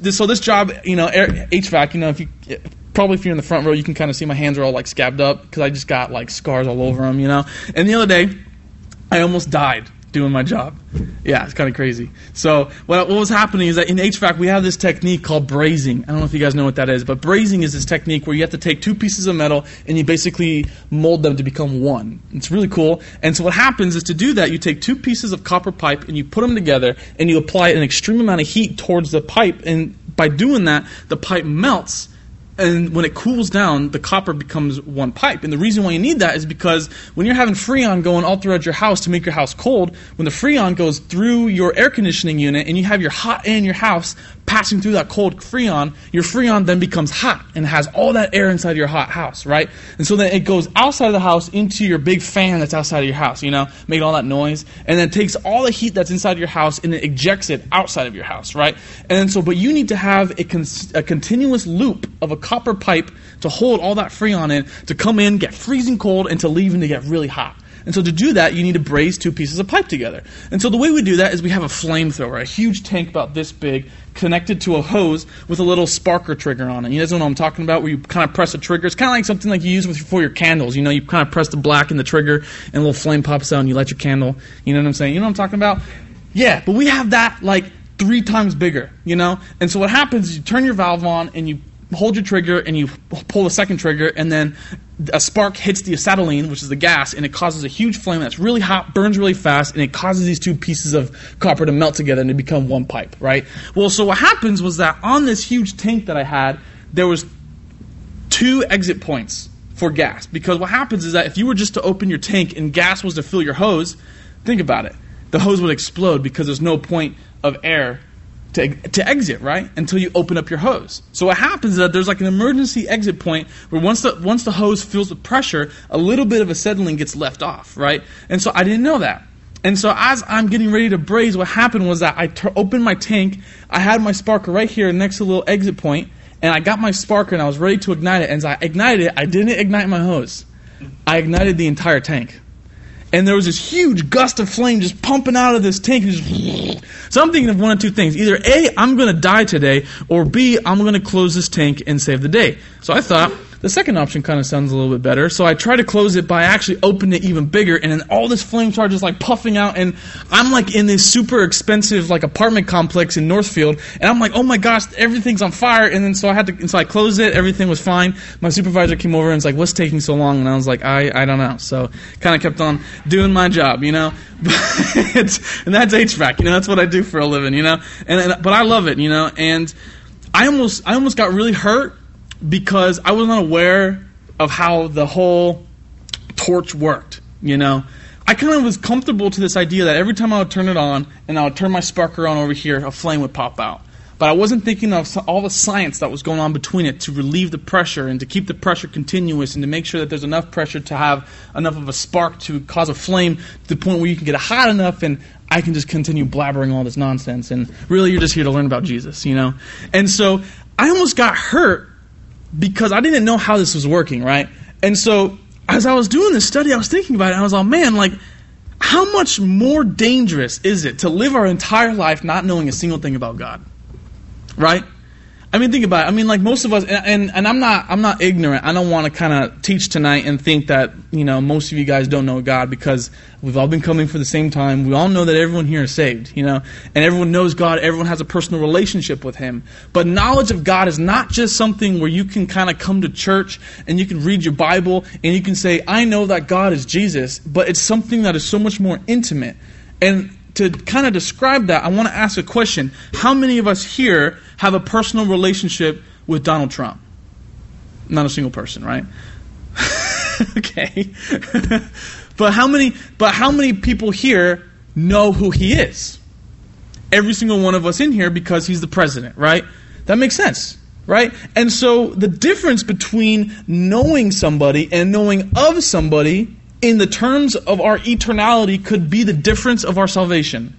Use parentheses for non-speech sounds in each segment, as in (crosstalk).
This, so this job, you know, HVAC, you know, if you probably if you're in the front row, you can kind of see my hands are all like scabbed up because I just got like scars all over them, you know. And the other day, I almost died doing my job. Yeah, it's kind of crazy. So what, what was happening is that in HVAC we have this technique called brazing. I don't know if you guys know what that is, but brazing is this technique where you have to take two pieces of metal and you basically mold them to become one. It's really cool. And so what happens is to do that, you take two pieces of copper pipe and you put them together and you apply an extreme amount of heat towards the pipe. And by doing that, the pipe melts and when it cools down, the copper becomes one pipe. And the reason why you need that is because when you're having freon going all throughout your house to make your house cold, when the freon goes through your air conditioning unit and you have your hot air in your house passing through that cold freon, your freon then becomes hot and has all that air inside your hot house, right? And so then it goes outside of the house into your big fan that's outside of your house, you know, making all that noise, and then takes all the heat that's inside your house and it ejects it outside of your house, right? And so, but you need to have a, con- a continuous loop of a copper pipe to hold all that freon in, to come in, get freezing cold, and to leave and to get really hot. And so to do that, you need to braze two pieces of pipe together. And so the way we do that is we have a flamethrower, a huge tank about this big, connected to a hose with a little sparker trigger on it. You guys know what I'm talking about, where you kind of press a trigger. It's kind of like something like you use with, for your candles. You know, you kind of press the black in the trigger, and a little flame pops out, and you light your candle. You know what I'm saying? You know what I'm talking about? Yeah, but we have that like three times bigger, you know? And so what happens is you turn your valve on, and you hold your trigger and you pull the second trigger, and then a spark hits the acetylene, which is the gas, and it causes a huge flame that's really hot, burns really fast, and it causes these two pieces of copper to melt together and to become one pipe, right? Well, so what happens was that on this huge tank that I had, there was two exit points for gas. Because what happens is that if you were just to open your tank and gas was to fill your hose, think about it. The hose would explode because there's no point of air to, to exit, right? Until you open up your hose. So what happens is that there's like an emergency exit point where once the once the hose feels the pressure, a little bit of acetylene gets left off, right? And so I didn't know that. And so as I'm getting ready to braze, what happened was that I t- opened my tank. I had my sparker right here next to the little exit point, and I got my sparker and I was ready to ignite it. And as I ignited it, I didn't ignite my hose. I ignited the entire tank and there was this huge gust of flame just pumping out of this tank. (sniffs) so I'm thinking of one of two things. Either A, I'm going to die today, or B, I'm going to close this tank and save the day. So I thought, the second option kind of sounds a little bit better. So I try to close it by actually opening it even bigger, and then all this flame charge is like puffing out, and I'm like in this super expensive like apartment complex in Northfield, and I'm like, oh my gosh, everything's on fire. And then so I had to, so I closed it. Everything was fine. My supervisor came over and was like, what's taking so long? And I was like, I I don't know. So kind of kept on doing my job, you know. (laughs) and that's HVAC, you know. That's what I do for a living, you know. And, and but I love it, you know. And I almost I almost got really hurt because I was not aware of how the whole torch worked, you know. I kind of was comfortable to this idea that every time I would turn it on and I would turn my sparker on over here, a flame would pop out. But I wasn't thinking of all the science that was going on between it to relieve the pressure and to keep the pressure continuous and to make sure that there's enough pressure to have enough of a spark to cause a flame to the point where you can get it hot enough and I can just continue blabbering all this nonsense. And really, you're just here to learn about Jesus, you know? And so I almost got hurt because I didn't know how this was working, right? And so as I was doing this study, I was thinking about it. I was like, man, like, how much more dangerous is it to live our entire life not knowing a single thing about God? Right? I mean, think about it. I mean, like most of us, and, and, and I'm not, I'm not ignorant. I don't want to kind of teach tonight and think that you know most of you guys don't know God because we've all been coming for the same time. We all know that everyone here is saved, you know, and everyone knows God. Everyone has a personal relationship with Him. But knowledge of God is not just something where you can kind of come to church and you can read your Bible and you can say, "I know that God is Jesus," but it's something that is so much more intimate. And to kind of describe that, I want to ask a question. How many of us here have a personal relationship with Donald Trump? Not a single person, right? (laughs) okay. (laughs) but how many but how many people here know who he is? Every single one of us in here because he's the president, right? That makes sense, right? And so the difference between knowing somebody and knowing of somebody in the terms of our eternality could be the difference of our salvation.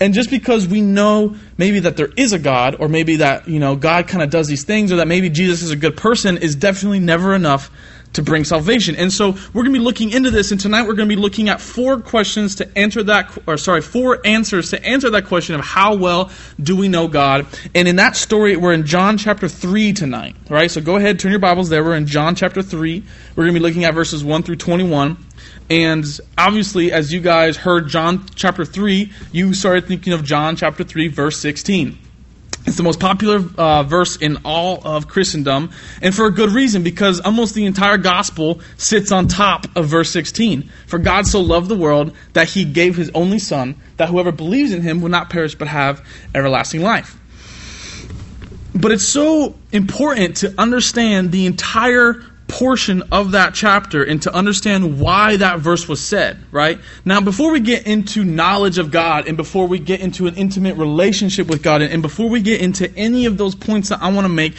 And just because we know maybe that there is a God, or maybe that, you know, God kind of does these things, or that maybe Jesus is a good person, is definitely never enough to bring salvation. And so we're going to be looking into this, and tonight we're going to be looking at four questions to answer that, or sorry, four answers to answer that question of how well do we know God. And in that story, we're in John chapter 3 tonight. All right, so go ahead, turn your Bibles there. We're in John chapter 3. We're going to be looking at verses 1 through 21. And obviously, as you guys heard John chapter 3, you started thinking of John chapter 3, verse 16. It's the most popular uh, verse in all of Christendom, and for a good reason, because almost the entire gospel sits on top of verse 16. For God so loved the world that he gave his only Son, that whoever believes in him will not perish but have everlasting life. But it's so important to understand the entire portion of that chapter and to understand why that verse was said, right? Now, before we get into knowledge of God and before we get into an intimate relationship with God and before we get into any of those points that I want to make,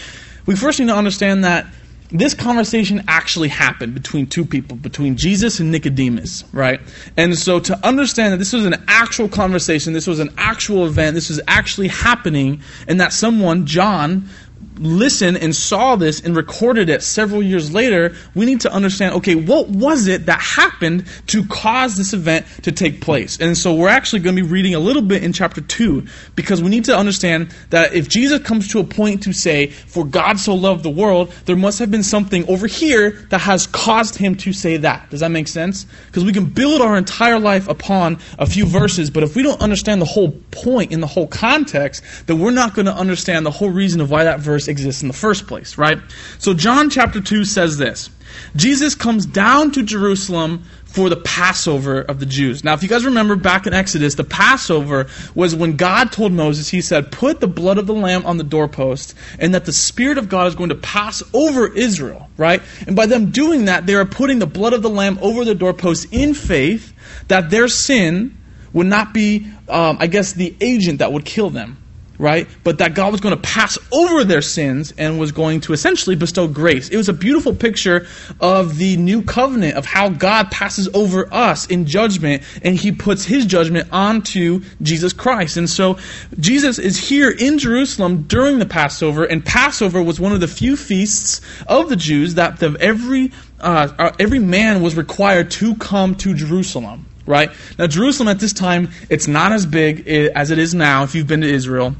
we first need to understand that this conversation actually happened between two people, between Jesus and Nicodemus, right? And so to understand that this was an actual conversation, this was an actual event, this was actually happening, and that someone, John, listened and saw this and recorded it several years later, we need to understand okay, what was it that happened to cause this event to take place? And so we're actually going to be reading a little bit in chapter 2 because we need to understand that if Jesus comes to a point to say, For God so loved the world, there must have been something over here that has caused him to say that. Does that make sense? Because we can build our entire life upon a few verses, but if we don't understand the whole point in the whole context, then we're not going to understand the whole reason of why that verse exists in the first place, right? So John chapter 2 says this Jesus comes down to Jerusalem for the Passover of the Jews. Now, if you guys remember back in Exodus, the Passover was when God told Moses, He said, Put the blood of the lamb on the doorpost, and that the Spirit of God is going to pass over Israel, right? And by them doing that, they are putting the blood of the lamb over the doorpost in faith that their sin would not be, um, I guess, the agent that would kill them right? But that God was going to pass over their sins and was going to essentially bestow grace. It was a beautiful picture of the new covenant of how God passes over us in judgment and he puts his judgment onto Jesus Christ. And so Jesus is here in Jerusalem during the Passover, and Passover was one of the few feasts of the Jews that the, every uh, uh every man was required to come to Jerusalem right? Now, Jerusalem at this time, it's not as big as it is now if you've been to Israel.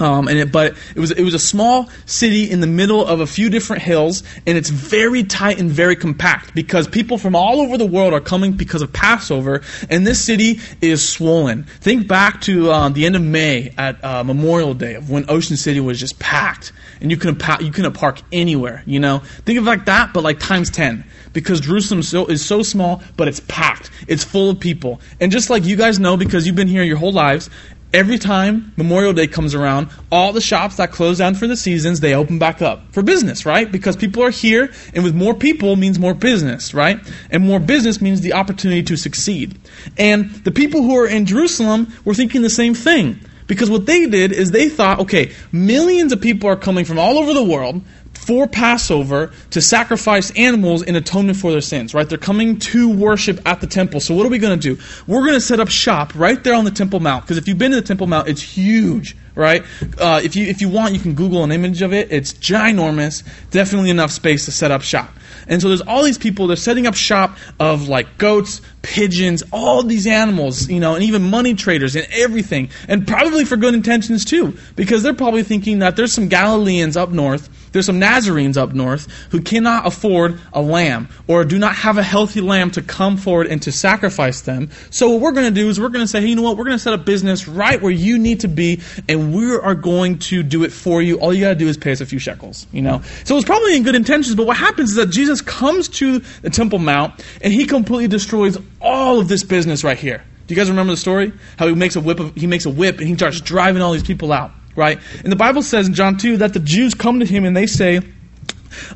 Um, and it, but it was it was a small city in the middle of a few different hills, and it's very tight and very compact because people from all over the world are coming because of Passover, and this city is swollen. Think back to uh, the end of May at uh, Memorial Day of when Ocean City was just packed, and you couldn't pa- you couldn't park anywhere. You know, think of like that, but like times ten because Jerusalem so, is so small, but it's packed. It's full of people, and just like you guys know because you've been here your whole lives, every time Memorial Day comes around, all the shops that close down for the seasons, they open back up for business, right? Because people are here, and with more people means more business, right? And more business means the opportunity to succeed. And the people who are in Jerusalem were thinking the same thing. Because what they did is they thought, okay, millions of people are coming from all over the world for Passover to sacrifice animals in atonement for their sins, right? They're coming to worship at the temple. So what are we going to do? We're going to set up shop right there on the Temple Mount. Because if you've been to the Temple Mount, it's huge, right? Uh, if you if you want, you can Google an image of it. It's ginormous. Definitely enough space to set up shop. And so there's all these people, they're setting up shop of like goats, pigeons, all these animals, you know, and even money traders and everything. And probably for good intentions too, because they're probably thinking that there's some Galileans up north there's some Nazarenes up north who cannot afford a lamb or do not have a healthy lamb to come forward and to sacrifice them. So what we're going to do is we're going to say, hey, you know what? We're going to set up business right where you need to be, and we are going to do it for you. All you got to do is pay us a few shekels. You know. So it's probably in good intentions, but what happens is that Jesus comes to the Temple Mount and he completely destroys all of this business right here. Do you guys remember the story? How he makes a whip of, he makes a whip and he starts driving all these people out right? And the Bible says in John 2 that the Jews come to him and they say,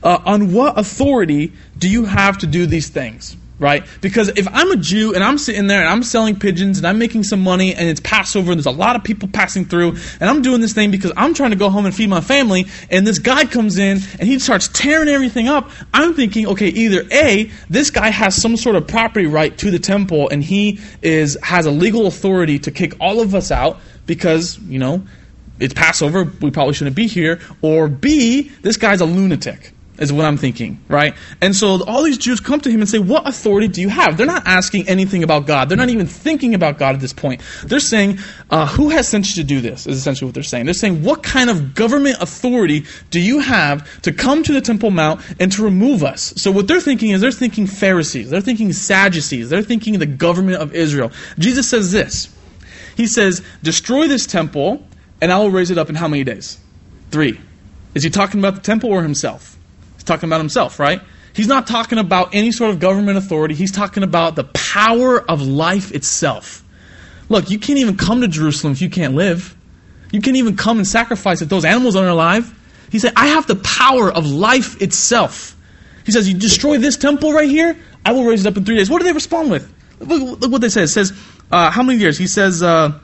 uh, On what authority do you have to do these things? Right? Because if I'm a Jew and I'm sitting there and I'm selling pigeons and I'm making some money and it's Passover and there's a lot of people passing through and I'm doing this thing because I'm trying to go home and feed my family and this guy comes in and he starts tearing everything up, I'm thinking, okay, either A, this guy has some sort of property right to the temple and he is has a legal authority to kick all of us out because, you know, it's Passover, we probably shouldn't be here. Or B, this guy's a lunatic, is what I'm thinking, right? And so all these Jews come to him and say, What authority do you have? They're not asking anything about God. They're not even thinking about God at this point. They're saying, uh, Who has sent you to do this? Is essentially what they're saying. They're saying, What kind of government authority do you have to come to the Temple Mount and to remove us? So what they're thinking is they're thinking Pharisees, they're thinking Sadducees, they're thinking the government of Israel. Jesus says this He says, Destroy this temple, and I will raise it up in how many days? Three. Is he talking about the temple or himself? He's talking about himself, right? He's not talking about any sort of government authority. He's talking about the power of life itself. Look, you can't even come to Jerusalem if you can't live. You can't even come and sacrifice if those animals aren't alive. He said, I have the power of life itself. He says, You destroy this temple right here, I will raise it up in three days. What do they respond with? Look, look what they say. It says, uh, How many years? He says, uh,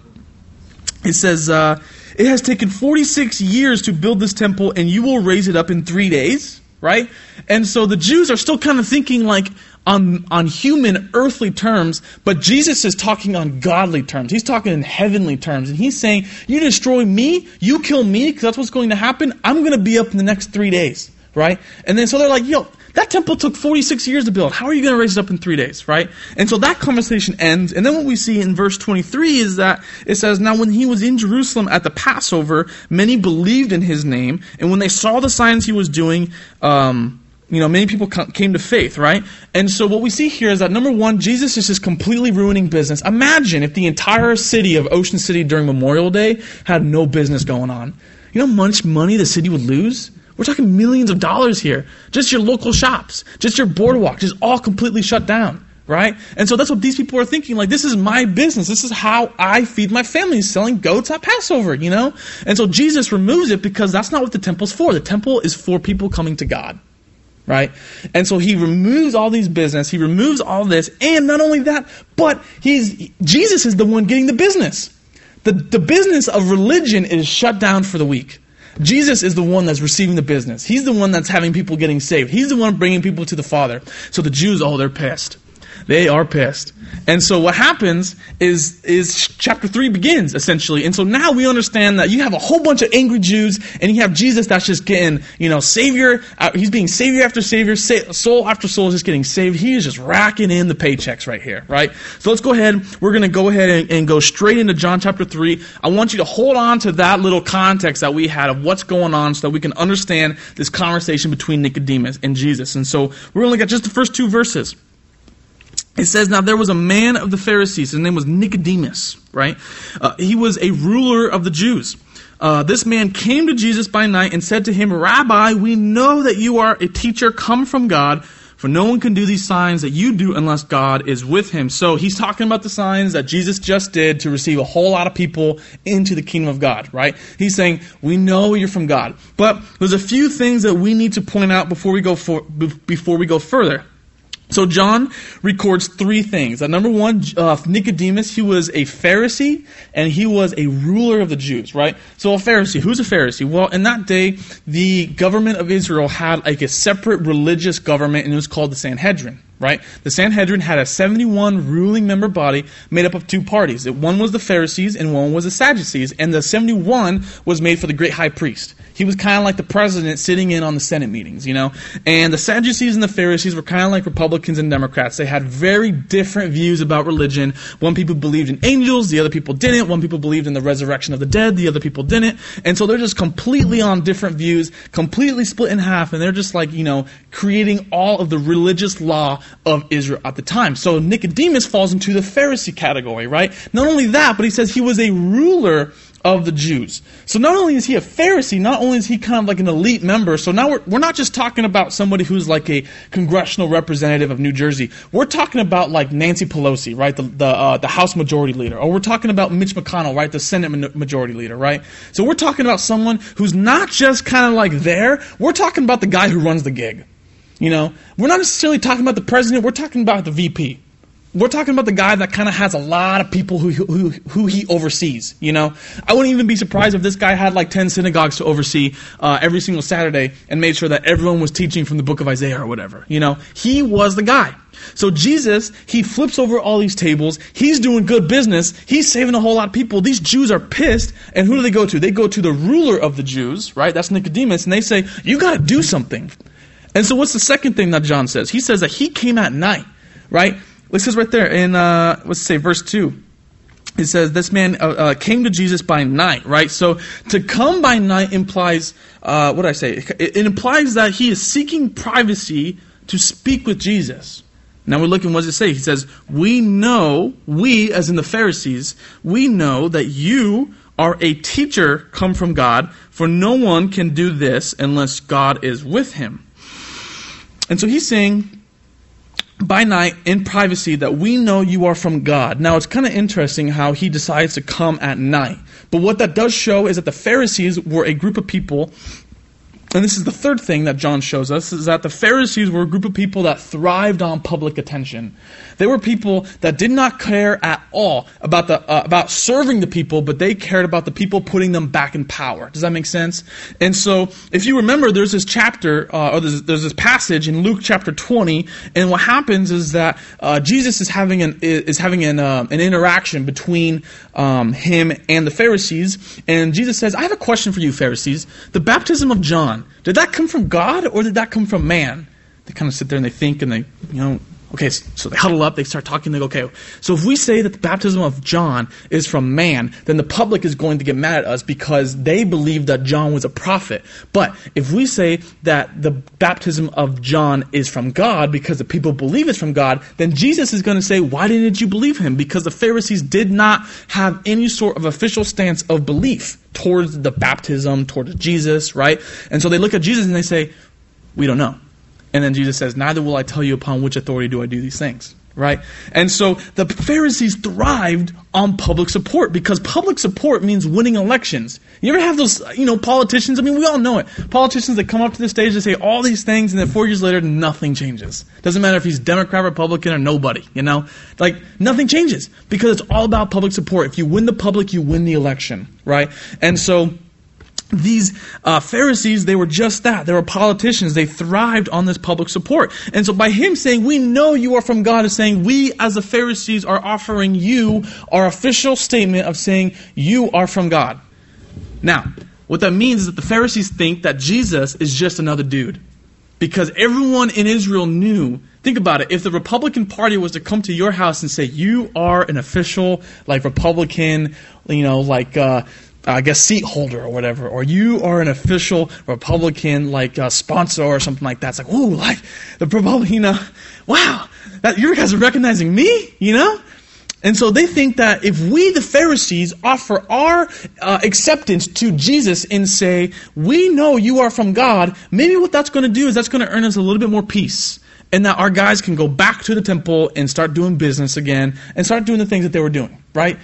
It says, uh, It has taken 46 years to build this temple, and you will raise it up in three days right? And so the Jews are still kind of thinking like on, on human, earthly terms, but Jesus is talking on godly terms. He's talking in heavenly terms. And he's saying, You destroy me, you kill me, because that's what's going to happen. I'm going to be up in the next three days, right? And then so they're like, Yo, that temple took 46 years to build. How are you going to raise it up in three days, right? And so that conversation ends. And then what we see in verse 23 is that it says, Now when he was in Jerusalem at the Passover, many believed in his name. And when they saw the signs he was doing, um, you know, many people came to faith, right? And so what we see here is that number one, Jesus is just completely ruining business. Imagine if the entire city of Ocean City during Memorial Day had no business going on. You know how much money the city would lose? We're talking millions of dollars here. Just your local shops, just your boardwalk, just all completely shut down, right? And so that's what these people are thinking. Like, this is my business. This is how I feed my family, selling goats at Passover, you know? And so Jesus removes it because that's not what the temple's for. The temple is for people coming to God right? And so he removes all these business, he removes all this, and not only that, but he's Jesus is the one getting the business. The the business of religion is shut down for the week. Jesus is the one that's receiving the business. He's the one that's having people getting saved. He's the one bringing people to the Father. So the Jews, oh, they're pissed. They are pissed. And so what happens is, is chapter 3 begins, essentially. And so now we understand that you have a whole bunch of angry Jews, and you have Jesus that's just getting, you know, Savior, uh, he's being Savior after Savior, soul after soul is just getting saved. He is just racking in the paychecks right here, right? So let's go ahead. We're going to go ahead and, and go straight into John chapter 3. I want you to hold on to that little context that we had of what's going on so that we can understand this conversation between Nicodemus and Jesus. And so to look at just the first two verses. It says, Now there was a man of the Pharisees. His name was Nicodemus, right? Uh, he was a ruler of the Jews. Uh, this man came to Jesus by night and said to him, Rabbi, we know that you are a teacher come from God, for no one can do these signs that you do unless God is with him. So he's talking about the signs that Jesus just did to receive a whole lot of people into the kingdom of God, right? He's saying, we know you're from God. But there's a few things that we need to point out before we go for, before we go further. So John records three things. Uh, number one, uh, Nicodemus, he was a Pharisee and he was a ruler of the Jews, right? So a Pharisee, who's a Pharisee? Well, in that day, the government of Israel had like a separate religious government and it was called the Sanhedrin right? The Sanhedrin had a 71 ruling member body made up of two parties. One was the Pharisees and one was the Sadducees, and the 71 was made for the great high priest. He was kind of like the president sitting in on the Senate meetings, you know? And the Sadducees and the Pharisees were kind of like Republicans and Democrats. They had very different views about religion. One people believed in angels, the other people didn't. One people believed in the resurrection of the dead, the other people didn't. And so they're just completely on different views, completely split in half, and they're just like, you know, creating all of the religious law of Israel at the time. So Nicodemus falls into the Pharisee category, right? Not only that, but he says he was a ruler of the Jews. So not only is he a Pharisee, not only is he kind of like an elite member, so now we're, we're not just talking about somebody who's like a congressional representative of New Jersey. We're talking about like Nancy Pelosi, right, the, the, uh, the House Majority Leader. Or we're talking about Mitch McConnell, right, the Senate Majority Leader, right? So we're talking about someone who's not just kind of like there, we're talking about the guy who runs the gig. You know, we're not necessarily talking about the president, we're talking about the VP we're talking about the guy that kind of has a lot of people who, who, who he oversees. You know, I wouldn't even be surprised if this guy had like ten synagogues to oversee uh, every single Saturday and made sure that everyone was teaching from the book of Isaiah or whatever. You know, he was the guy. So Jesus, he flips over all these tables. He's doing good business. He's saving a whole lot of people. These Jews are pissed. And who do they go to? They go to the ruler of the Jews, right? That's Nicodemus, and they say, "You got to do something." And so, what's the second thing that John says? He says that he came at night, right? It says right there in, uh, let's say, verse 2. It says this man uh, uh, came to Jesus by night, right? So to come by night implies, uh, what do I say? It, it implies that he is seeking privacy to speak with Jesus. Now we're looking, what does it say? He says, We know, we, as in the Pharisees, we know that you are a teacher come from God, for no one can do this unless God is with him. And so he's saying, by night in privacy that we know you are from God. Now it's kind of interesting how he decides to come at night. But what that does show is that the Pharisees were a group of people and this is the third thing that John shows us is that the Pharisees were a group of people that thrived on public attention. They were people that did not care at all about the uh, about serving the people, but they cared about the people putting them back in power. Does that make sense? And so, if you remember, there's this chapter uh, or there's, there's, this passage in Luke chapter 20, and what happens is that uh, Jesus is having an is having an uh, an interaction between um, him and the Pharisees, and Jesus says, "I have a question for you, Pharisees. The baptism of John." Did that come from God or did that come from man? They kind of sit there and they think and they, you know, okay, so they huddle up, they start talking, they go, okay, so if we say that the baptism of John is from man, then the public is going to get mad at us because they believe that John was a prophet. But if we say that the baptism of John is from God because the people believe it's from God, then Jesus is going to say, why didn't you believe him? Because the Pharisees did not have any sort of official stance of belief towards the baptism, towards Jesus, right? And so they look at Jesus and they say, We don't know. And then Jesus says, Neither will I tell you upon which authority do I do these things. Right? And so the Pharisees thrived on public support because public support means winning elections. You ever have those, you know, politicians? I mean, we all know it. Politicians that come up to the stage and say all these things, and then four years later, nothing changes. Doesn't matter if he's Democrat, Republican, or nobody, you know? Like, nothing changes because it's all about public support. If you win the public, you win the election, right? And so, these uh, Pharisees, they were just that. They were politicians. They thrived on this public support. And so by him saying, we know you are from God, is saying, we as the Pharisees are offering you our official statement of saying, you are from God. Now, what that means is that the Pharisees think that Jesus is just another dude. Because everyone in Israel knew, think about it, if the Republican Party was to come to your house and say, you are an official, like, Republican, you know, like, uh, I guess seat holder or whatever, or you are an official Republican like uh, sponsor or something like that. It's like, ooh, like the Republican, you know, wow, that you guys are recognizing me, you know. And so they think that if we, the Pharisees, offer our uh, acceptance to Jesus and say, we know you are from God, maybe what that's going to do is that's going to earn us a little bit more peace. And that our guys can go back to the temple and start doing business again and start doing the things that they were doing, right?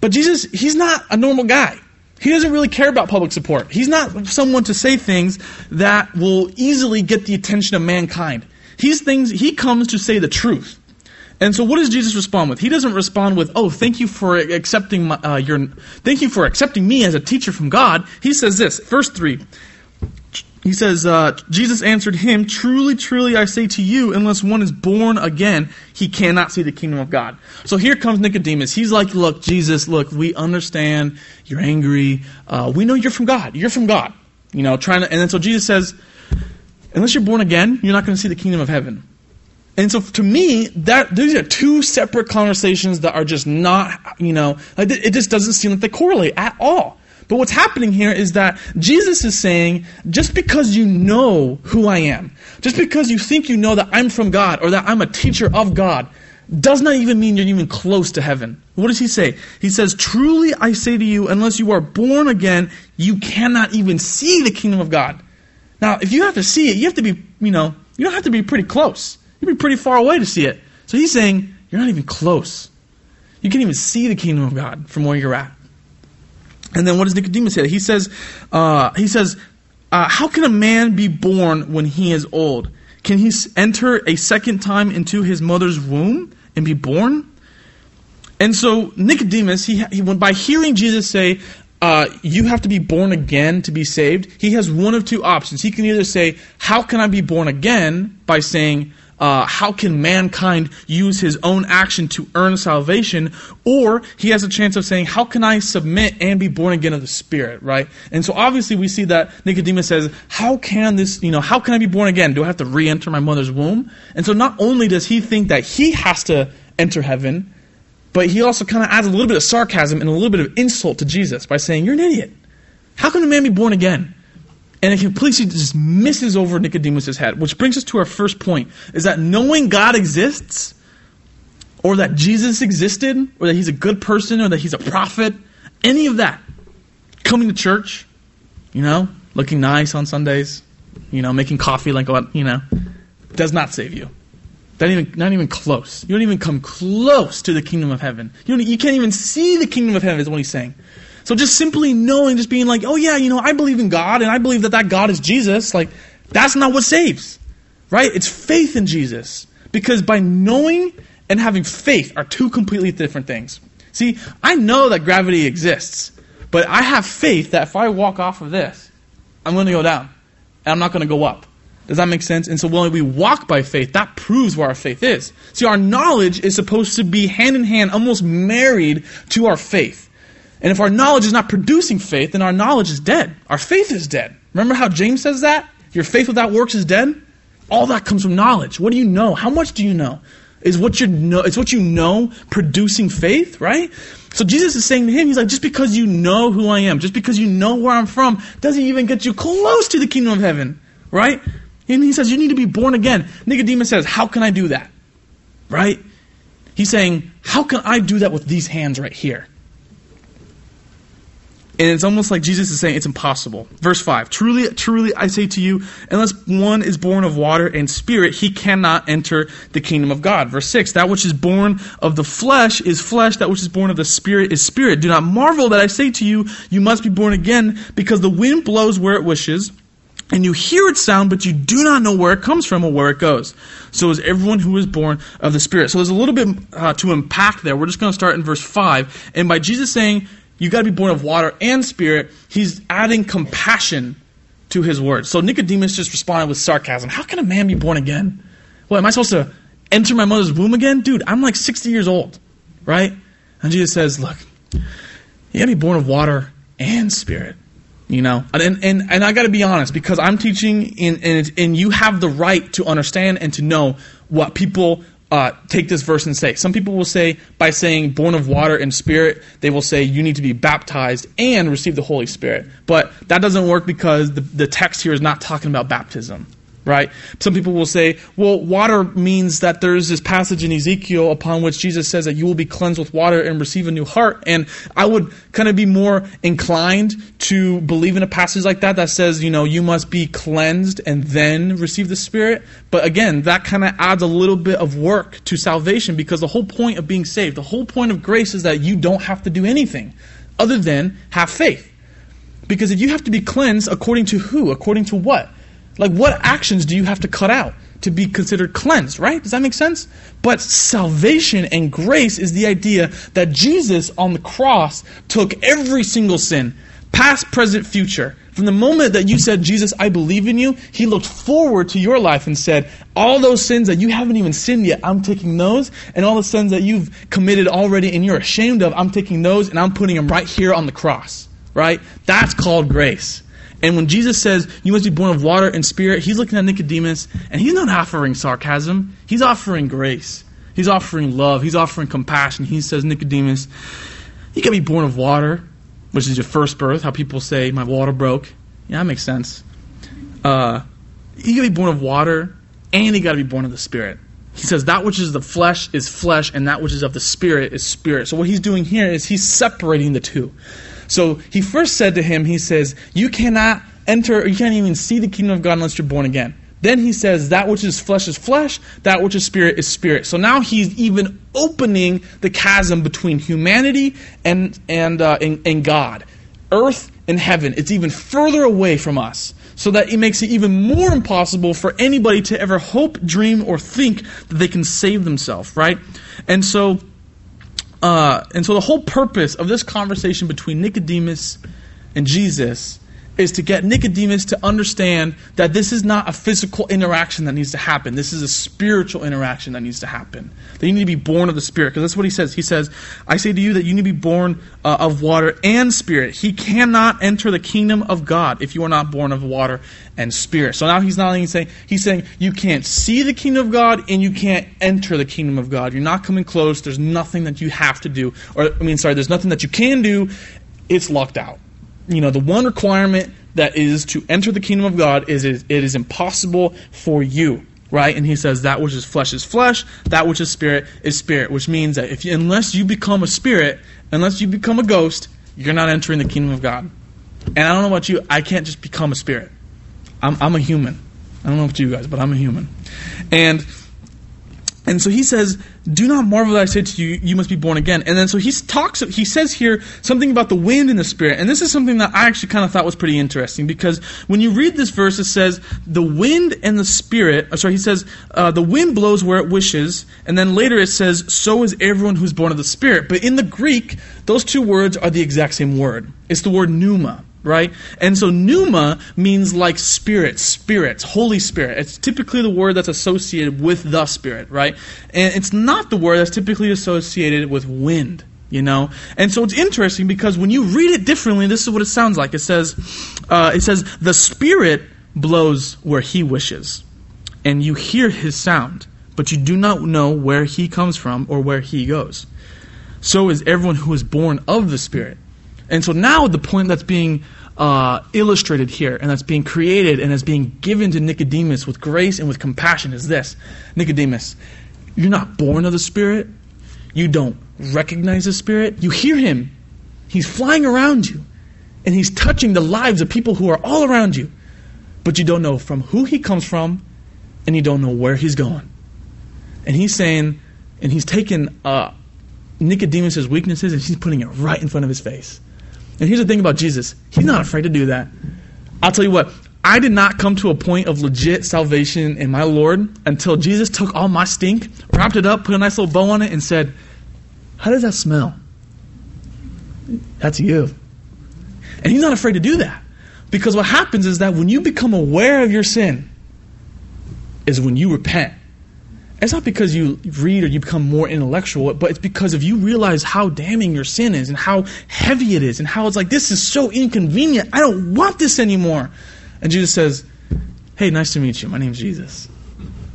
But Jesus, he's not a normal guy. He doesn't really care about public support. He's not someone to say things that will easily get the attention of mankind. He's things he comes to say the truth. And so, what does Jesus respond with? He doesn't respond with, "Oh, thank you for accepting my, uh, your, thank you for accepting me as a teacher from God." He says this, verse three. He says, uh, Jesus answered him, Truly, truly, I say to you, unless one is born again, he cannot see the kingdom of God. So here comes Nicodemus. He's like, Look, Jesus, look, we understand you're angry. Uh, we know you're from God. You're from God. You know, trying to, and then so Jesus says, Unless you're born again, you're not going to see the kingdom of heaven. And so to me, that these are two separate conversations that are just not, you know, it just doesn't seem like they correlate at all. But what's happening here is that Jesus is saying, just because you know who I am, just because you think you know that I'm from God or that I'm a teacher of God, does not even mean you're even close to heaven. What does he say? He says, Truly I say to you, unless you are born again, you cannot even see the kingdom of God. Now, if you have to see it, you have to be, you know, you don't have to be pretty close. You'd be pretty far away to see it. So he's saying, You're not even close. You can't even see the kingdom of God from where you're at. And then what does Nicodemus say? He says, uh, he says, uh, how can a man be born when he is old? Can he enter a second time into his mother's womb and be born? And so Nicodemus, he, he by hearing Jesus say, uh, you have to be born again to be saved, he has one of two options. He can either say, how can I be born again? By saying, uh, how can mankind use his own action to earn salvation? Or he has a chance of saying, how can I submit and be born again of the Spirit, right? And so obviously we see that Nicodemus says, how can this, you know, how can I be born again? Do I have to re enter my mother's womb? And so not only does he think that he has to enter heaven, but he also kind of adds a little bit of sarcasm and a little bit of insult to Jesus by saying, You're an idiot. How can a man be born again? And it completely just misses over Nicodemus' head, which brings us to our first point is that knowing God exists, or that Jesus existed, or that he's a good person, or that he's a prophet, any of that, coming to church, you know, looking nice on Sundays, you know, making coffee like what, you know, does not save you. Not even, not even close. You don't even come close to the kingdom of heaven. You, you can't even see the kingdom of heaven, is what he's saying. So just simply knowing, just being like, oh yeah, you know, I believe in God and I believe that that God is Jesus, like, that's not what saves. Right? It's faith in Jesus. Because by knowing and having faith are two completely different things. See, I know that gravity exists, but I have faith that if I walk off of this, I'm going to go down and I'm not going to go up. Does that make sense? And so when we walk by faith, that proves where our faith is. See, our knowledge is supposed to be hand in hand, almost married to our faith. And if our knowledge is not producing faith, then our knowledge is dead. Our faith is dead. Remember how James says that? Your faith without works is dead? All that comes from knowledge. What do you know? How much do you know? Is what you know it's what you know producing faith, right? So Jesus is saying to him, he's like, just because you know who I am, just because you know where I'm from, doesn't even get you close to the kingdom of heaven, right? And he says, you need to be born again. Nicodemus says, how can I do that? Right? He's saying, how can I do that with these hands right here? And it's almost like Jesus is saying it's impossible. Verse 5 Truly, truly, I say to you, unless one is born of water and spirit, he cannot enter the kingdom of God. Verse 6 That which is born of the flesh is flesh, that which is born of the spirit is spirit. Do not marvel that I say to you, you must be born again, because the wind blows where it wishes. And you hear its sound, but you do not know where it comes from or where it goes. So is everyone who is born of the Spirit. So there's a little bit uh, to unpack there. We're just going to start in verse 5. And by Jesus saying, you got to be born of water and spirit. He's adding compassion to his words. So Nicodemus just responded with sarcasm. How can a man be born again? What, am I supposed to enter my mother's womb again? Dude, I'm like 60 years old, right? And Jesus says, look, you got to be born of water and spirit. You know, and and, and I got to be honest because I'm teaching, and and, and you have the right to understand and to know what people uh, take this verse and say. Some people will say, by saying born of water and spirit, they will say you need to be baptized and receive the Holy Spirit. But that doesn't work because the, the text here is not talking about baptism right? Some people will say, well, water means that there's this passage in Ezekiel upon which Jesus says that you will be cleansed with water and receive a new heart. And I would kind of be more inclined to believe in a passage like that that says, you know, you must be cleansed and then receive the Spirit. But again, that kind of adds a little bit of work to salvation because the whole point of being saved, the whole point of grace is that you don't have to do anything other than have faith. Because if you have to be cleansed according to who? According to what? Like, what actions do you have to cut out to be considered cleansed, right? Does that make sense? But salvation and grace is the idea that Jesus on the cross took every single sin, past, present, future. From the moment that you said, Jesus, I believe in you, he looked forward to your life and said, All those sins that you haven't even sinned yet, I'm taking those. And all the sins that you've committed already and you're ashamed of, I'm taking those and I'm putting them right here on the cross, right? That's called grace. And when Jesus says, You must be born of water and spirit, he's looking at Nicodemus and he's not offering sarcasm. He's offering grace. He's offering love. He's offering compassion. He says, Nicodemus, you can be born of water, which is your first birth, how people say, My water broke. Yeah, that makes sense. Uh, you to be born of water and you got to be born of the spirit. He says that which is the flesh is flesh and that which is of the spirit is spirit. So what he's doing here is he's separating the two. So he first said to him, he says, You cannot enter, you can't even see the kingdom of God unless you're born again. Then he says, That which is flesh is flesh, that which is spirit is spirit. So now he's even opening the chasm between humanity and, and, uh, and, and God. Earth and heaven. It's even further away from us. So that it makes it even more impossible for anybody to ever hope, dream, or think that they can save themselves, right? And so uh, and so the whole purpose of this conversation between Nicodemus and Jesus is to get Nicodemus to understand that this is not a physical interaction that needs to happen. This is a spiritual interaction that needs to happen. That you need to be born of the Spirit. Because that's what he says. He says, I say to you that you need to be born uh, of water and Spirit. He cannot enter the kingdom of God if you are not born of water and Spirit. So now he's not only saying, he's saying you can't see the kingdom of God and you can't enter the kingdom of God. You're not coming close. There's nothing that you have to do. Or, I mean, sorry, there's nothing that you can do. It's locked out you know, the one requirement that is to enter the kingdom of God is it is impossible for you, right? And he says that which is flesh is flesh, that which is spirit is spirit, which means that if you, unless you become a spirit, unless you become a ghost, you're not entering the kingdom of God. And I don't know about you, I can't just become a spirit. I'm, I'm a human. I don't know about you guys, but I'm a human. And and so he says, "Do not marvel that I say to you, you must be born again." And then so he talks. He says here something about the wind and the spirit, and this is something that I actually kind of thought was pretty interesting because when you read this verse, it says the wind and the spirit. Uh, sorry, he says uh, the wind blows where it wishes, and then later it says, "So is everyone who's born of the spirit." But in the Greek, those two words are the exact same word. It's the word pneuma right? And so pneuma means like spirit, spirits, Holy Spirit. It's typically the word that's associated with the Spirit, right? And it's not the word that's typically associated with wind, you know? And so it's interesting because when you read it differently, this is what it sounds like. It says, uh, it says, the Spirit blows where he wishes, and you hear his sound, but you do not know where he comes from or where he goes. So is everyone who is born of the Spirit. And so now the point that's being uh, illustrated here and that's being created and that's being given to Nicodemus with grace and with compassion is this Nicodemus, you're not born of the Spirit. You don't recognize the Spirit. You hear Him. He's flying around you and He's touching the lives of people who are all around you. But you don't know from who He comes from and you don't know where He's going. And He's saying, and He's taken uh, Nicodemus' weaknesses and He's putting it right in front of His face. And here's the thing about Jesus He's not afraid to do that. I'll tell you what, I did not come to a point of legit salvation in my Lord until Jesus took all my stink, wrapped it up, put a nice little bow on it, and said, How does that smell? That's you. And he's not afraid to do that. Because what happens is that when you become aware of your sin, is when you repent it's not because you read or you become more intellectual, but it's because if you realize how damning your sin is and how heavy it is and how it's like, this is so inconvenient. I don't want this anymore. And Jesus says, Hey, nice to meet you. My name's Jesus.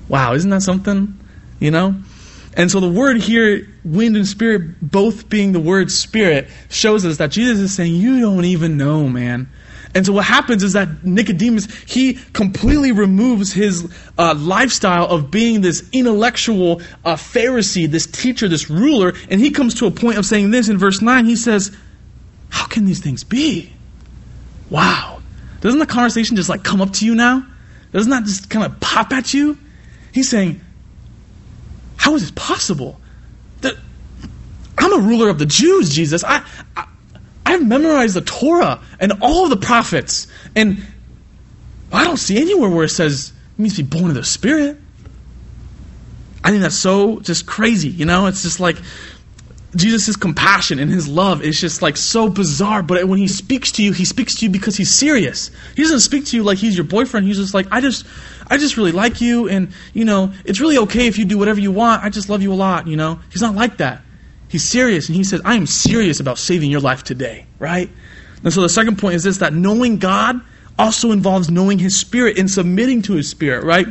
Wow, isn't that something? You know? And so the word here, wind and spirit, both being the word spirit, shows us that Jesus is saying, You don't even know, man. And so what happens is that Nicodemus, he completely removes his uh, lifestyle of being this intellectual uh, Pharisee, this teacher, this ruler, and he comes to a point of saying this in verse 9. He says, How can these things be? Wow. Doesn't the conversation just like come up to you now? Doesn't that just kind of pop at you? He's saying, How is this possible? That I'm a ruler of the Jews, Jesus. I, I I've memorized the Torah and all the prophets, and I don't see anywhere where it says you need to be born of the Spirit. I think that's so just crazy, you know? It's just like Jesus' compassion and his love is just like so bizarre. But when he speaks to you, he speaks to you because he's serious. He doesn't speak to you like he's your boyfriend. He's just like, I just, I just really like you, and you know, it's really okay if you do whatever you want. I just love you a lot, you know. He's not like that. He's serious, and he says, I am serious about saving your life today, right? And so the second point is this that knowing God also involves knowing his spirit and submitting to his spirit, right?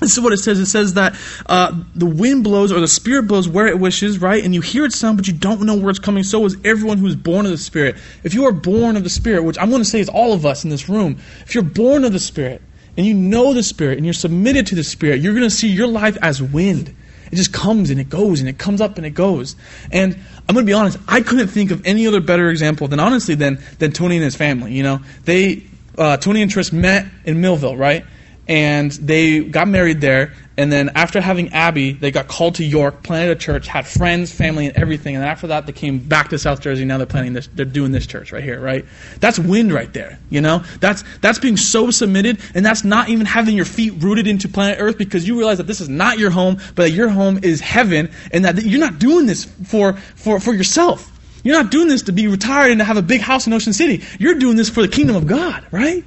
This is what it says. It says that uh, the wind blows or the spirit blows where it wishes, right? And you hear its sound, but you don't know where it's coming. So is everyone who is born of the spirit. If you are born of the spirit, which I'm going to say is all of us in this room, if you're born of the spirit and you know the spirit and you're submitted to the spirit, you're going to see your life as wind. It just comes and it goes and it comes up and it goes. And I'm going to be honest, I couldn't think of any other better example than honestly than than Tony and his family. You know, they uh, Tony and Tris met in Millville, right? And they got married there. And then after having Abby, they got called to York, planted a church, had friends, family, and everything. And after that, they came back to South Jersey. Now they're planning this. They're doing this church right here, right? That's wind right there. You know, that's that's being so submitted, and that's not even having your feet rooted into planet Earth because you realize that this is not your home, but that your home is heaven, and that you're not doing this for for for yourself. You're not doing this to be retired and to have a big house in Ocean City. You're doing this for the kingdom of God, right?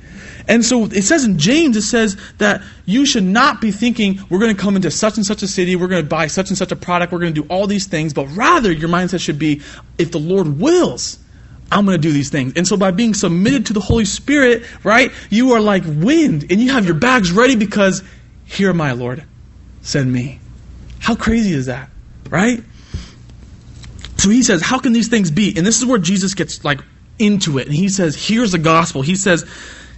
And so it says in James, it says that you should not be thinking, we're going to come into such and such a city, we're going to buy such and such a product, we're going to do all these things, but rather your mindset should be, if the Lord wills, I'm going to do these things. And so by being submitted to the Holy Spirit, right, you are like wind and you have your bags ready because, here, my Lord, send me. How crazy is that, right? So he says, How can these things be? And this is where Jesus gets like into it. And he says, Here's the gospel. He says,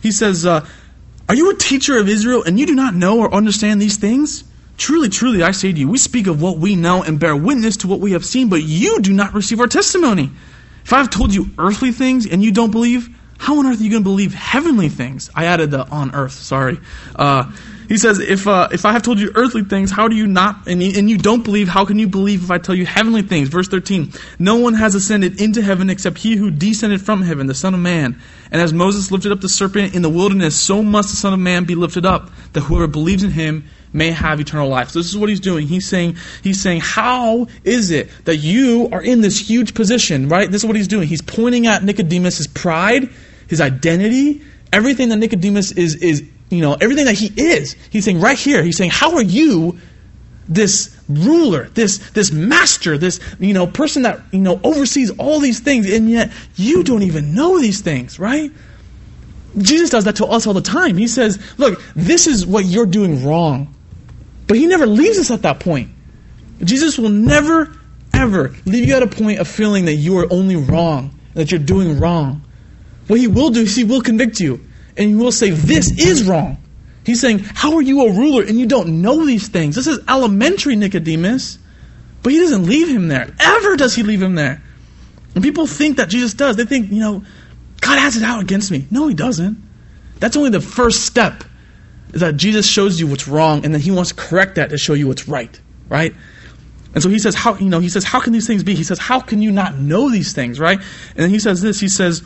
He says, uh, Are you a teacher of Israel and you do not know or understand these things? Truly, truly, I say to you, we speak of what we know and bear witness to what we have seen, but you do not receive our testimony. If I've told you earthly things and you don't believe, how on earth are you going to believe heavenly things? I added the on earth, sorry. Uh, he says, if, uh, if I have told you earthly things, how do you not, and and you don't believe, how can you believe if I tell you heavenly things? Verse 13, no one has ascended into heaven except he who descended from heaven, the Son of Man. And as Moses lifted up the serpent in the wilderness, so must the Son of Man be lifted up, that whoever believes in him may have eternal life. So this is what he's doing. He's saying, he's saying, how is it that you are in this huge position, right? This is what he's doing. He's pointing at Nicodemus' pride, his identity, everything that Nicodemus is, is you know, everything that he is. He's saying right here, he's saying, how are you this ruler, this this master, this you know person that you know oversees all these things, and yet you don't even know these things, right? Jesus does that to us all the time. He says, "Look, this is what you're doing wrong," but he never leaves us at that point. Jesus will never, ever leave you at a point of feeling that you are only wrong, that you're doing wrong. What he will do is he will convict you and you will say, This is wrong. He's saying, How are you a ruler and you don't know these things? This is elementary, Nicodemus. But he doesn't leave him there. Ever does he leave him there. And people think that Jesus does. They think, you know, God has it out against me. No, he doesn't. That's only the first step. Is that Jesus shows you what's wrong, and then he wants to correct that to show you what's right. Right? And so he says, how you know, he says, How can these things be? He says, How can you not know these things, right? And then he says this, he says,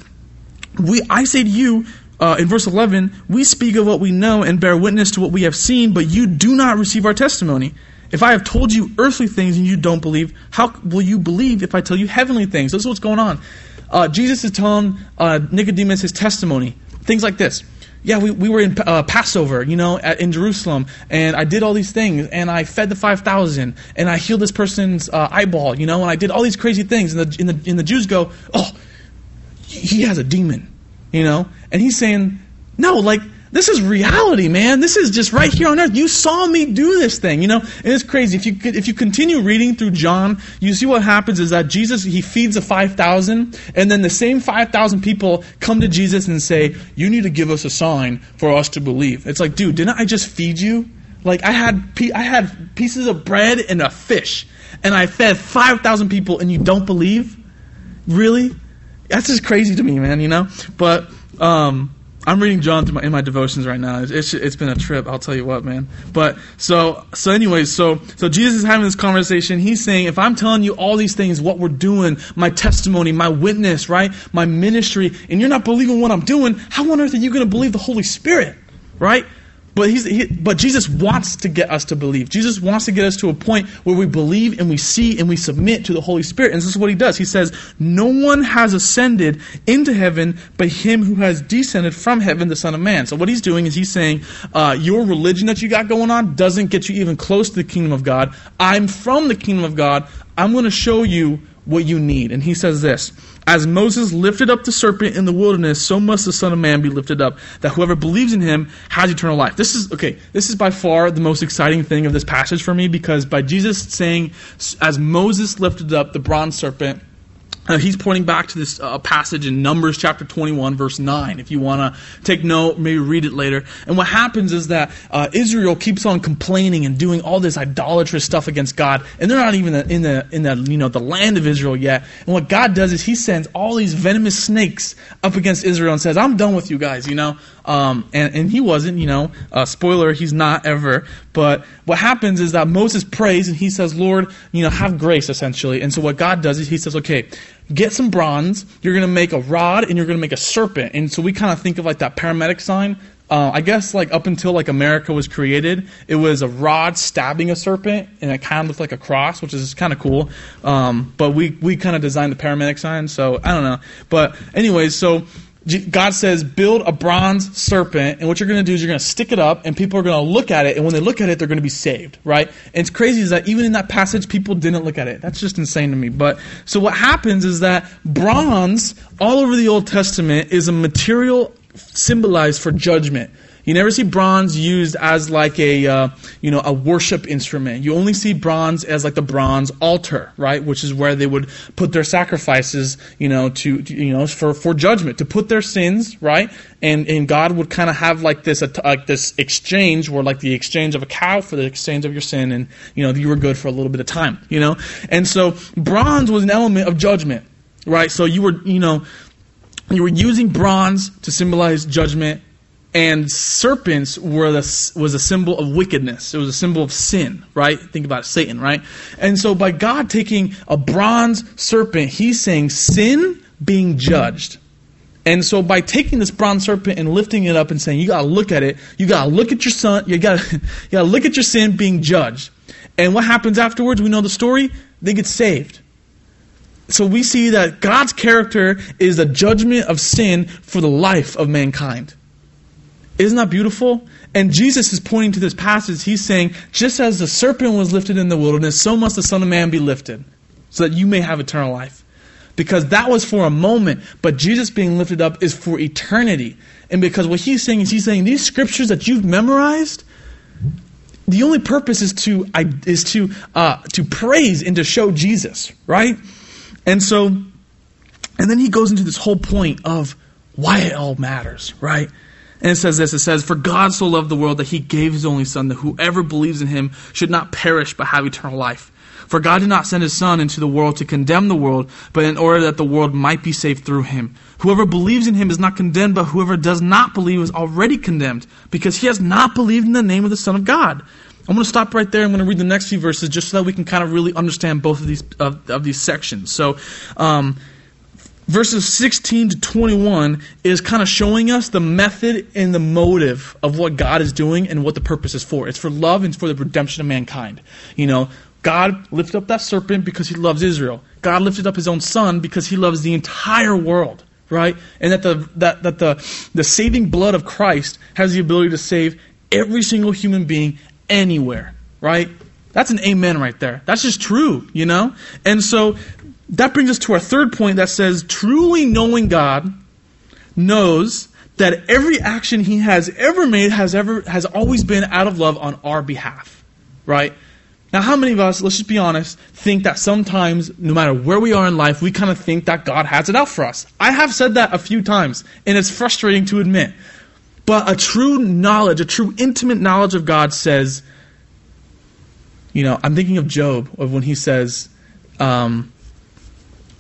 We I say to you, uh, in verse 11, we speak of what we know and bear witness to what we have seen, but you do not receive our testimony. If I have told you earthly things and you don't believe, how will you believe if I tell you heavenly things? This is what's going on. Uh, Jesus is telling uh, Nicodemus his testimony. Things like this. Yeah, we, we were in uh, Passover, you know, at, in Jerusalem, and I did all these things, and I fed the 5,000, and I healed this person's uh, eyeball, you know, and I did all these crazy things. And the, and the, and the Jews go, oh, he has a demon you know? And he's saying, no, like, this is reality, man. This is just right here on earth. You saw me do this thing, you know? And it's crazy. If you if you continue reading through John, you see what happens is that Jesus he feeds the 5,000 and then the same 5,000 people come to Jesus and say, "You need to give us a sign for us to believe." It's like, "Dude, didn't I just feed you? Like I had I had pieces of bread and a fish and I fed 5,000 people and you don't believe?" Really? That's just crazy to me, man. You know, but um, I'm reading John my, in my devotions right now. It's, it's, it's been a trip, I'll tell you what, man. But so so anyways, so so Jesus is having this conversation. He's saying, if I'm telling you all these things, what we're doing, my testimony, my witness, right, my ministry, and you're not believing what I'm doing, how on earth are you going to believe the Holy Spirit, right? But, he's, he, but Jesus wants to get us to believe. Jesus wants to get us to a point where we believe and we see and we submit to the Holy Spirit. And this is what he does. He says, No one has ascended into heaven but him who has descended from heaven, the Son of Man. So what he's doing is he's saying, uh, Your religion that you got going on doesn't get you even close to the kingdom of God. I'm from the kingdom of God. I'm going to show you what you need. And he says this. As Moses lifted up the serpent in the wilderness, so must the Son of Man be lifted up, that whoever believes in him has eternal life. This is, okay, this is by far the most exciting thing of this passage for me because by Jesus saying, as Moses lifted up the bronze serpent, uh, he's pointing back to this uh, passage in Numbers chapter 21, verse 9. If you want to take note, maybe read it later. And what happens is that uh, Israel keeps on complaining and doing all this idolatrous stuff against God, and they're not even in the in the you know the land of Israel yet. And what God does is He sends all these venomous snakes up against Israel and says, "I'm done with you guys," you know. Um, and, and he wasn't, you know. Uh, spoiler, he's not ever. But what happens is that Moses prays and he says, Lord, you know, have grace, essentially. And so what God does is he says, okay, get some bronze. You're going to make a rod and you're going to make a serpent. And so we kind of think of like that paramedic sign. uh, I guess like up until like America was created, it was a rod stabbing a serpent, and it kind of looked like a cross, which is kind of cool. Um, but we we kind of designed the paramedic sign, so I don't know. But anyways, so God says, build a bronze serpent, and what you're going to do is you're going to stick it up, and people are going to look at it, and when they look at it, they're going to be saved, right? And it's crazy is that even in that passage, people didn't look at it. That's just insane to me. But so what happens is that bronze, all over the Old Testament, is a material symbolized for judgment. You never see bronze used as like a uh, you know a worship instrument. You only see bronze as like the bronze altar, right? Which is where they would put their sacrifices, you know, to, to you know for for judgment, to put their sins, right? And and God would kind of have like this like this exchange, where like the exchange of a cow for the exchange of your sin, and you know you were good for a little bit of time, you know. And so bronze was an element of judgment, right? So you were you know you were using bronze to symbolize judgment and serpents were the, was a symbol of wickedness. It was a symbol of sin, right? Think about it, Satan, right? And so by God taking a bronze serpent, he's saying sin being judged. And so by taking this bronze serpent and lifting it up and saying, you gotta look at it, you gotta look at your son, you gotta, (laughs) you gotta look at your sin being judged. And what happens afterwards? We know the story. They get saved. So we see that God's character is the judgment of sin for the life of mankind. Isn't that beautiful? And Jesus is pointing to this passage. He's saying, just as the serpent was lifted in the wilderness, so must the Son of Man be lifted, so that you may have eternal life. Because that was for a moment, but Jesus being lifted up is for eternity. And because what he's saying is, he's saying, these scriptures that you've memorized, the only purpose is to is to uh, to praise and to show Jesus, right? And so, and then he goes into this whole point of why it all matters, right? And it says this it says, For God so loved the world that he gave his only Son, that whoever believes in him should not perish but have eternal life. For God did not send his Son into the world to condemn the world, but in order that the world might be saved through him. Whoever believes in him is not condemned, but whoever does not believe is already condemned, because he has not believed in the name of the Son of God. I'm going to stop right there. I'm going to read the next few verses just so that we can kind of really understand both of these of, of these sections. So, um, verses 16 to 21 is kind of showing us the method and the motive of what God is doing and what the purpose is for. It's for love and for the redemption of mankind. You know, God lifted up that serpent because he loves Israel. God lifted up his own son because he loves the entire world, right? And that the that, that the the saving blood of Christ has the ability to save every single human being anywhere, right? That's an amen right there. That's just true, you know? And so that brings us to our third point that says truly knowing God knows that every action he has ever made has ever has always been out of love on our behalf. Right? Now, how many of us, let's just be honest, think that sometimes, no matter where we are in life, we kind of think that God has it out for us? I have said that a few times, and it's frustrating to admit. But a true knowledge, a true intimate knowledge of God says, you know, I'm thinking of Job, of when he says, um,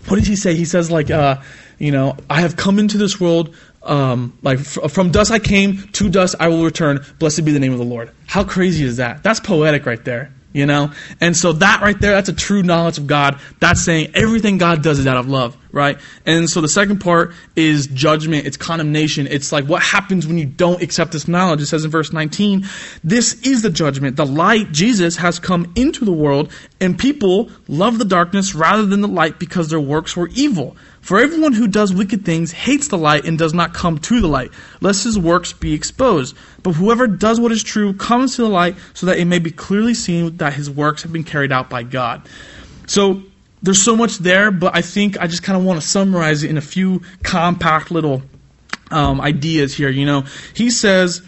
what did he say? He says, like, uh, you know, I have come into this world, um, like, from dust I came, to dust I will return. Blessed be the name of the Lord. How crazy is that? That's poetic right there you know? And so that right there, that's a true knowledge of God. That's saying everything God does is out of love, right? And so the second part is judgment, it's condemnation. It's like what happens when you don't accept this knowledge. It says in verse 19, this is the judgment. The light, Jesus, has come into the world, and people love the darkness rather than the light because their works were evil. For everyone who does wicked things hates the light and does not come to the light, lest his works be exposed. But whoever does what is true comes to the light, so that it may be clearly seen that his works have been carried out by God. So there's so much there, but I think I just kind of want to summarize it in a few compact little um, ideas here. You know, he says.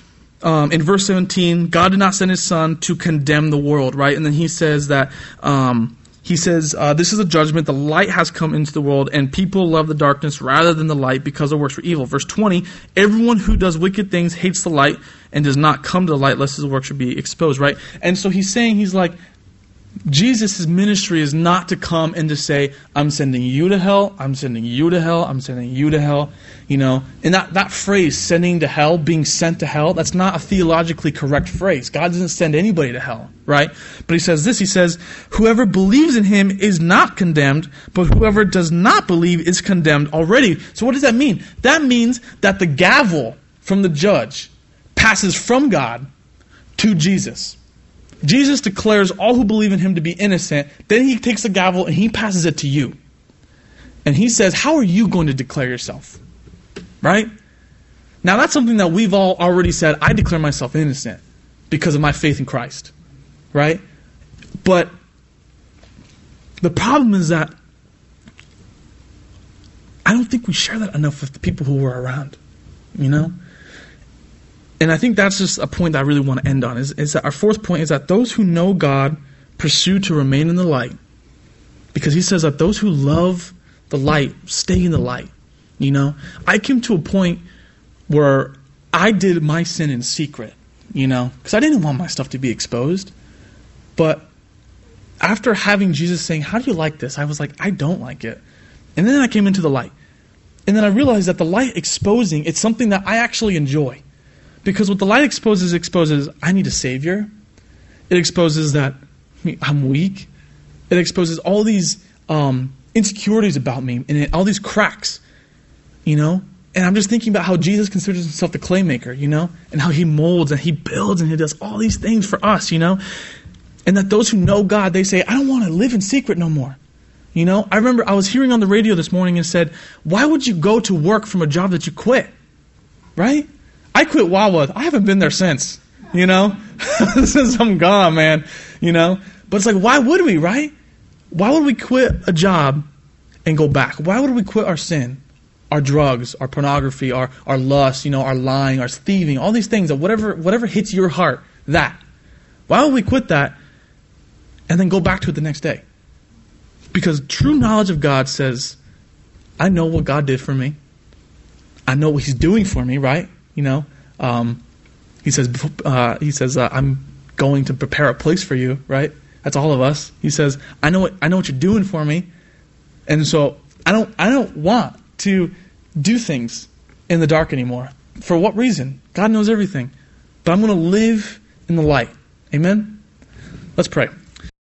Um, in verse 17, God did not send his son to condemn the world, right? And then he says that um, he says, uh, This is a judgment. The light has come into the world, and people love the darkness rather than the light because it works for evil. Verse 20 Everyone who does wicked things hates the light and does not come to the light lest his work should be exposed, right? And so he's saying, He's like, Jesus' ministry is not to come and to say, I'm sending you to hell, I'm sending you to hell, I'm sending you to hell. You know, and that, that phrase, sending to hell, being sent to hell, that's not a theologically correct phrase. God doesn't send anybody to hell, right? But he says this, he says, whoever believes in him is not condemned, but whoever does not believe is condemned already. So what does that mean? That means that the gavel from the judge passes from God to Jesus. Jesus declares all who believe in him to be innocent. Then he takes the gavel and he passes it to you. And he says, How are you going to declare yourself? Right? Now, that's something that we've all already said. I declare myself innocent because of my faith in Christ. Right? But the problem is that I don't think we share that enough with the people who were around. You know? And I think that's just a point that I really want to end on. Is, is that our fourth point is that those who know God pursue to remain in the light. Because he says that those who love the light stay in the light. You know? I came to a point where I did my sin in secret, you know, because I didn't want my stuff to be exposed. But after having Jesus saying, How do you like this? I was like, I don't like it. And then I came into the light. And then I realized that the light exposing, it's something that I actually enjoy. Because what the light exposes, exposes I need a Savior. It exposes that I'm weak. It exposes all these um, insecurities about me and all these cracks, you know? And I'm just thinking about how Jesus considers himself the claymaker, you know? And how he molds and he builds and he does all these things for us, you know? And that those who know God, they say, I don't want to live in secret no more. You know, I remember I was hearing on the radio this morning and said, Why would you go to work from a job that you quit? Right? I quit Wawa. I haven't been there since. You know? (laughs) since I'm gone, man. You know? But it's like, why would we, right? Why would we quit a job and go back? Why would we quit our sin? Our drugs, our pornography, our, our lust, you know, our lying, our thieving, all these things whatever whatever hits your heart, that. Why would we quit that and then go back to it the next day? Because true knowledge of God says, I know what God did for me. I know what He's doing for me, right? You know, um, He says, uh, He says, uh, I'm going to prepare a place for you, right? That's all of us. He says, I know what I know what you're doing for me, and so I don't I don't want to do things in the dark anymore. For what reason? God knows everything, but I'm going to live in the light. Amen. Let's pray.